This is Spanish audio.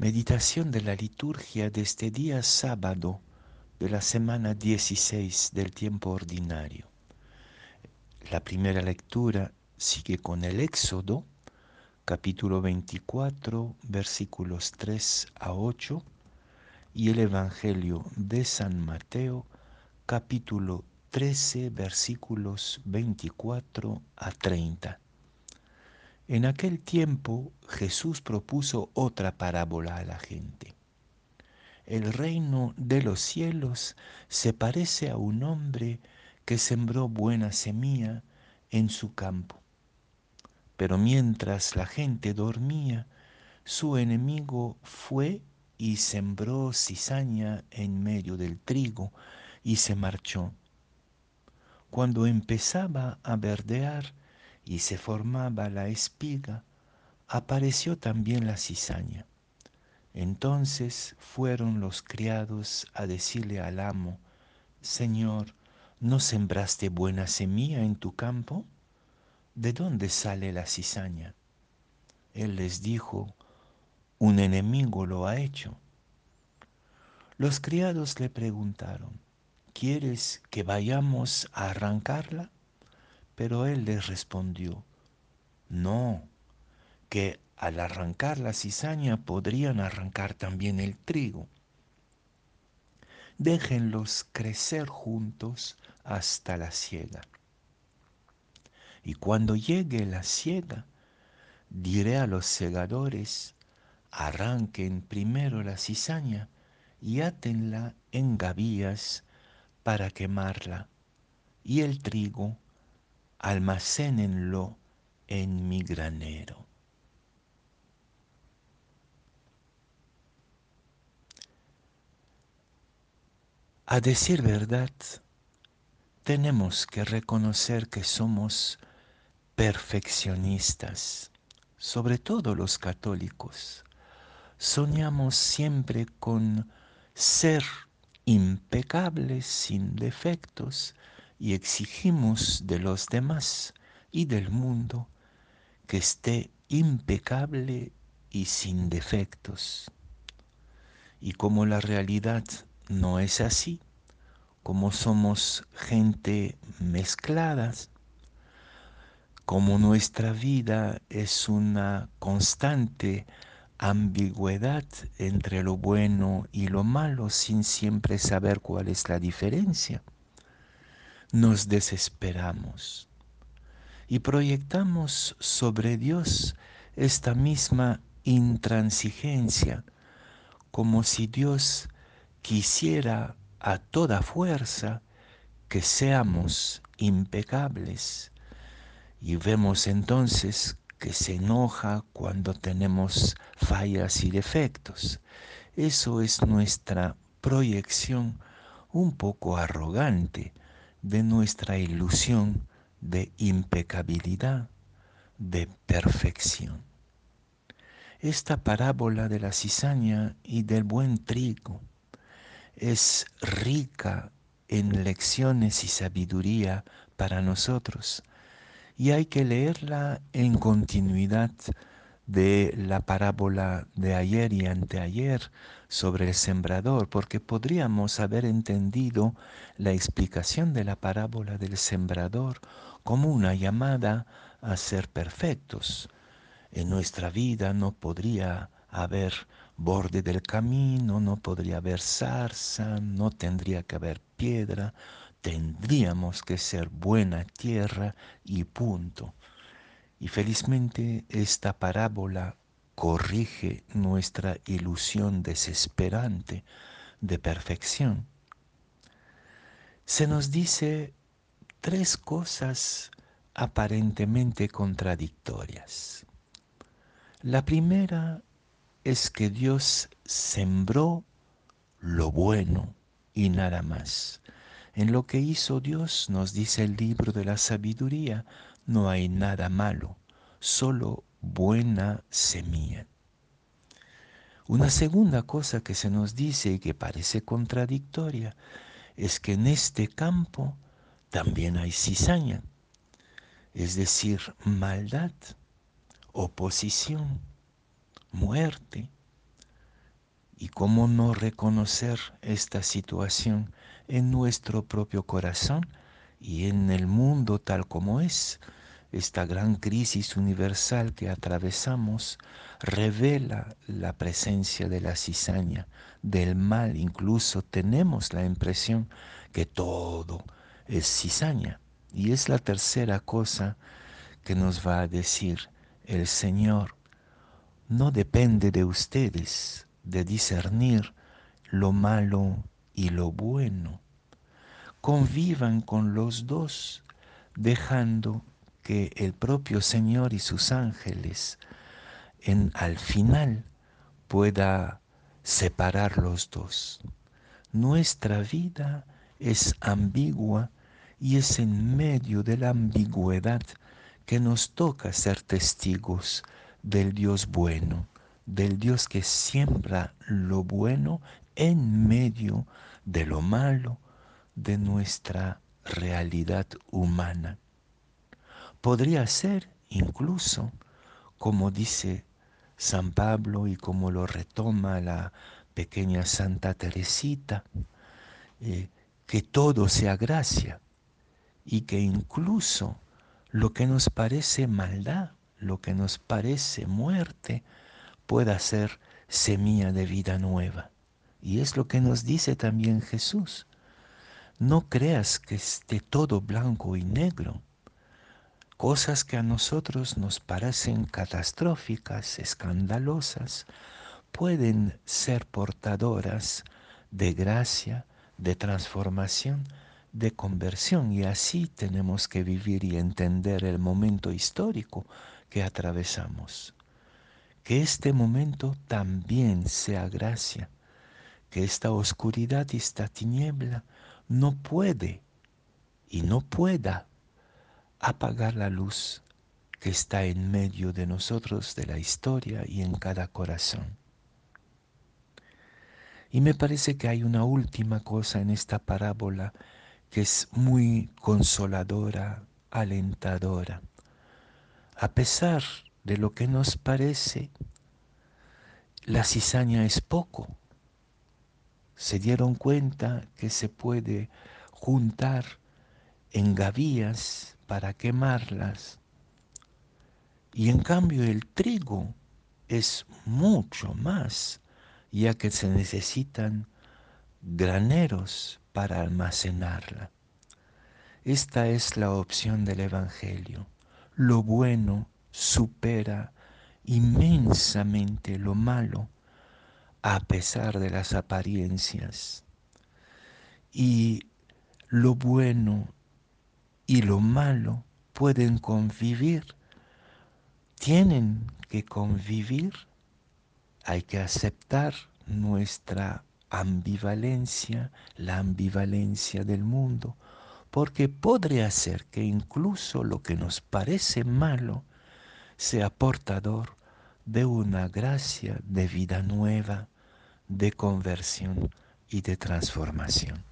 Meditación de la liturgia de este día sábado de la semana 16 del tiempo ordinario. La primera lectura sigue con el Éxodo, capítulo 24, versículos 3 a 8, y el Evangelio de San Mateo, capítulo 13, versículos 24 a 30. En aquel tiempo Jesús propuso otra parábola a la gente. El reino de los cielos se parece a un hombre que sembró buena semilla en su campo. Pero mientras la gente dormía, su enemigo fue y sembró cizaña en medio del trigo y se marchó. Cuando empezaba a verdear, y se formaba la espiga, apareció también la cizaña. Entonces fueron los criados a decirle al amo, Señor, ¿no sembraste buena semilla en tu campo? ¿De dónde sale la cizaña? Él les dijo, un enemigo lo ha hecho. Los criados le preguntaron, ¿quieres que vayamos a arrancarla? Pero él les respondió, no, que al arrancar la cizaña podrían arrancar también el trigo. Déjenlos crecer juntos hasta la siega. Y cuando llegue la siega, diré a los segadores, arranquen primero la cizaña y átenla en gavillas para quemarla, y el trigo almacénenlo en mi granero. A decir verdad, tenemos que reconocer que somos perfeccionistas, sobre todo los católicos. Soñamos siempre con ser impecables, sin defectos, y exigimos de los demás y del mundo que esté impecable y sin defectos. Y como la realidad no es así, como somos gente mezcladas, como nuestra vida es una constante ambigüedad entre lo bueno y lo malo sin siempre saber cuál es la diferencia nos desesperamos y proyectamos sobre Dios esta misma intransigencia, como si Dios quisiera a toda fuerza que seamos impecables. Y vemos entonces que se enoja cuando tenemos fallas y defectos. Eso es nuestra proyección un poco arrogante de nuestra ilusión de impecabilidad, de perfección. Esta parábola de la cizaña y del buen trigo es rica en lecciones y sabiduría para nosotros y hay que leerla en continuidad de la parábola de ayer y anteayer sobre el sembrador, porque podríamos haber entendido la explicación de la parábola del sembrador como una llamada a ser perfectos. En nuestra vida no podría haber borde del camino, no podría haber zarza, no tendría que haber piedra, tendríamos que ser buena tierra y punto. Y felizmente esta parábola corrige nuestra ilusión desesperante de perfección. Se nos dice tres cosas aparentemente contradictorias. La primera es que Dios sembró lo bueno y nada más. En lo que hizo Dios, nos dice el libro de la sabiduría, no hay nada malo, solo buena semilla. Una segunda cosa que se nos dice y que parece contradictoria es que en este campo también hay cizaña, es decir, maldad, oposición, muerte. Y cómo no reconocer esta situación en nuestro propio corazón y en el mundo tal como es. Esta gran crisis universal que atravesamos revela la presencia de la cizaña, del mal. Incluso tenemos la impresión que todo es cizaña. Y es la tercera cosa que nos va a decir el Señor. No depende de ustedes de discernir lo malo y lo bueno. Convivan con los dos, dejando que el propio Señor y sus ángeles en al final pueda separar los dos. Nuestra vida es ambigua y es en medio de la ambigüedad que nos toca ser testigos del Dios bueno, del Dios que siembra lo bueno en medio de lo malo de nuestra realidad humana. Podría ser incluso, como dice San Pablo y como lo retoma la pequeña Santa Teresita, eh, que todo sea gracia y que incluso lo que nos parece maldad, lo que nos parece muerte, pueda ser semilla de vida nueva. Y es lo que nos dice también Jesús. No creas que esté todo blanco y negro. Cosas que a nosotros nos parecen catastróficas, escandalosas, pueden ser portadoras de gracia, de transformación, de conversión y así tenemos que vivir y entender el momento histórico que atravesamos. Que este momento también sea gracia, que esta oscuridad y esta tiniebla no puede y no pueda apagar la luz que está en medio de nosotros, de la historia y en cada corazón. Y me parece que hay una última cosa en esta parábola que es muy consoladora, alentadora. A pesar de lo que nos parece, la cizaña es poco. Se dieron cuenta que se puede juntar en gavillas para quemarlas. Y en cambio el trigo es mucho más, ya que se necesitan graneros para almacenarla. Esta es la opción del Evangelio. Lo bueno supera inmensamente lo malo a pesar de las apariencias. Y lo bueno y lo malo pueden convivir, tienen que convivir, hay que aceptar nuestra ambivalencia, la ambivalencia del mundo, porque podría ser que incluso lo que nos parece malo sea portador de una gracia de vida nueva, de conversión y de transformación.